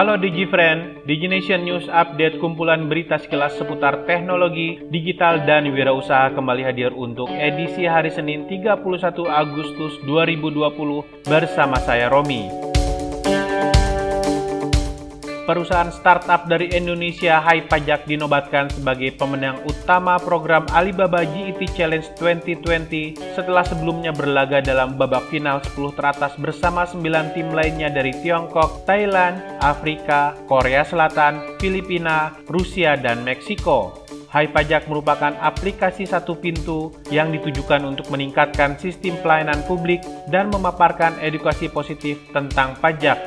Halo DigiFriend, DigiNation News Update kumpulan berita sekilas seputar teknologi, digital, dan wirausaha kembali hadir untuk edisi hari Senin 31 Agustus 2020 bersama saya Romi perusahaan startup dari Indonesia Hai Pajak dinobatkan sebagai pemenang utama program Alibaba GET Challenge 2020 setelah sebelumnya berlaga dalam babak final 10 teratas bersama 9 tim lainnya dari Tiongkok, Thailand, Afrika, Korea Selatan, Filipina, Rusia, dan Meksiko. Hai Pajak merupakan aplikasi satu pintu yang ditujukan untuk meningkatkan sistem pelayanan publik dan memaparkan edukasi positif tentang pajak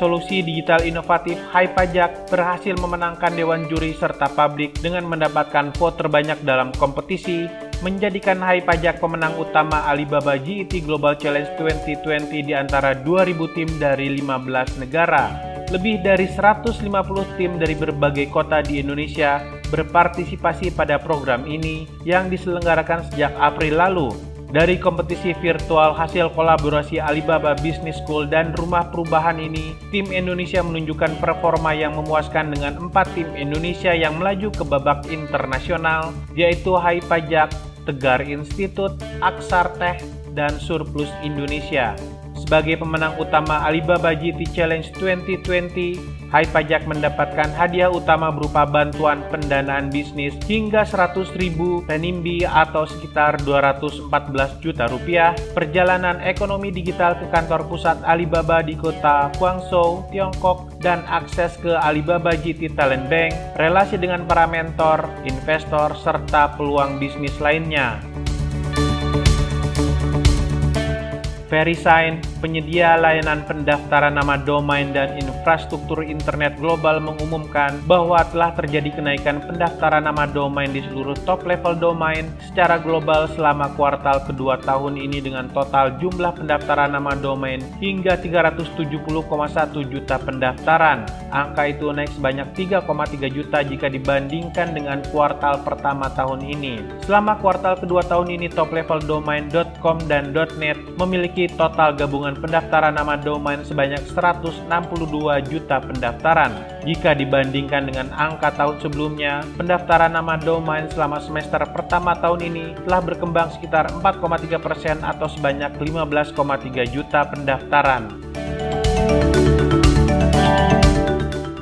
solusi digital inovatif Hai Pajak berhasil memenangkan Dewan Juri serta publik dengan mendapatkan vote terbanyak dalam kompetisi, menjadikan Hai Pajak pemenang utama Alibaba GET Global Challenge 2020 di antara 2000 tim dari 15 negara. Lebih dari 150 tim dari berbagai kota di Indonesia berpartisipasi pada program ini yang diselenggarakan sejak April lalu dari kompetisi virtual hasil kolaborasi Alibaba Business School dan Rumah Perubahan ini, tim Indonesia menunjukkan performa yang memuaskan dengan empat tim Indonesia yang melaju ke babak internasional, yaitu Hai Pajak, Tegar Institut, Aksar Teh, dan Surplus Indonesia. Sebagai pemenang utama Alibaba GT Challenge 2020, Hai Pajak mendapatkan hadiah utama berupa bantuan pendanaan bisnis hingga 100 ribu renimbi atau sekitar 214 juta rupiah, perjalanan ekonomi digital ke kantor pusat Alibaba di kota Guangzhou, Tiongkok, dan akses ke Alibaba GT Talent Bank, relasi dengan para mentor, investor, serta peluang bisnis lainnya. VeriSign, penyedia layanan pendaftaran nama domain dan infrastruktur internet global mengumumkan bahwa telah terjadi kenaikan pendaftaran nama domain di seluruh top level domain secara global selama kuartal kedua tahun ini dengan total jumlah pendaftaran nama domain hingga 370,1 juta pendaftaran. Angka itu naik sebanyak 3,3 juta jika dibandingkan dengan kuartal pertama tahun ini. Selama kuartal kedua tahun ini top level domain .com dan .net memiliki total gabungan pendaftaran nama domain sebanyak 162 juta pendaftaran. Jika dibandingkan dengan angka tahun sebelumnya, pendaftaran nama domain selama semester pertama tahun ini telah berkembang sekitar 4,3 persen atau sebanyak 15,3 juta pendaftaran.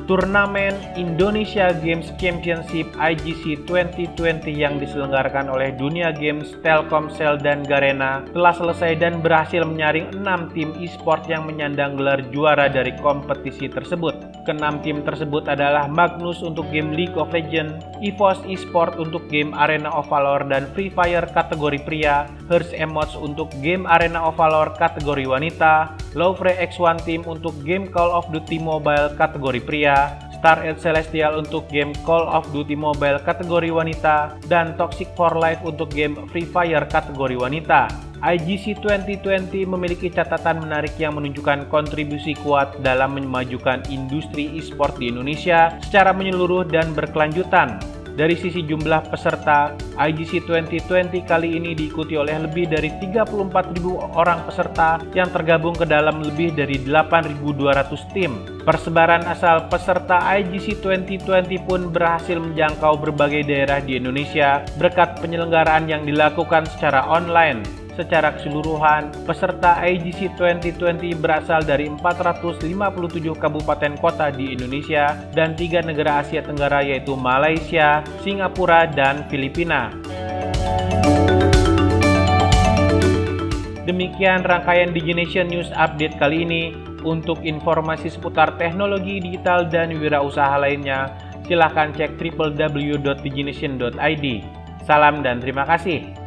Turnamen Indonesia Games Championship IGC 2020 yang diselenggarakan oleh Dunia Games, Telkomsel, dan Garena telah selesai dan berhasil menyaring 6 tim e-sport yang menyandang gelar juara dari kompetisi tersebut. Kenam tim tersebut adalah Magnus untuk game League of Legends, EVOS Esport untuk game Arena of Valor dan Free Fire kategori pria, Hearts Emotes untuk game Arena of Valor kategori wanita, Lovre X1 Team untuk game Call of Duty Mobile kategori pria, Star Edge Celestial untuk game Call of Duty Mobile kategori wanita, dan Toxic for Life untuk game Free Fire kategori wanita. IGC 2020 memiliki catatan menarik yang menunjukkan kontribusi kuat dalam memajukan industri e-sport di Indonesia secara menyeluruh dan berkelanjutan. Dari sisi jumlah peserta, IGC 2020 kali ini diikuti oleh lebih dari 34.000 orang peserta yang tergabung ke dalam lebih dari 8.200 tim. Persebaran asal peserta IGC 2020 pun berhasil menjangkau berbagai daerah di Indonesia berkat penyelenggaraan yang dilakukan secara online secara keseluruhan, peserta IGC 2020 berasal dari 457 kabupaten kota di Indonesia dan tiga negara Asia Tenggara yaitu Malaysia, Singapura, dan Filipina. Demikian rangkaian DigiNation News Update kali ini. Untuk informasi seputar teknologi digital dan wirausaha lainnya, silahkan cek www.digination.id. Salam dan terima kasih.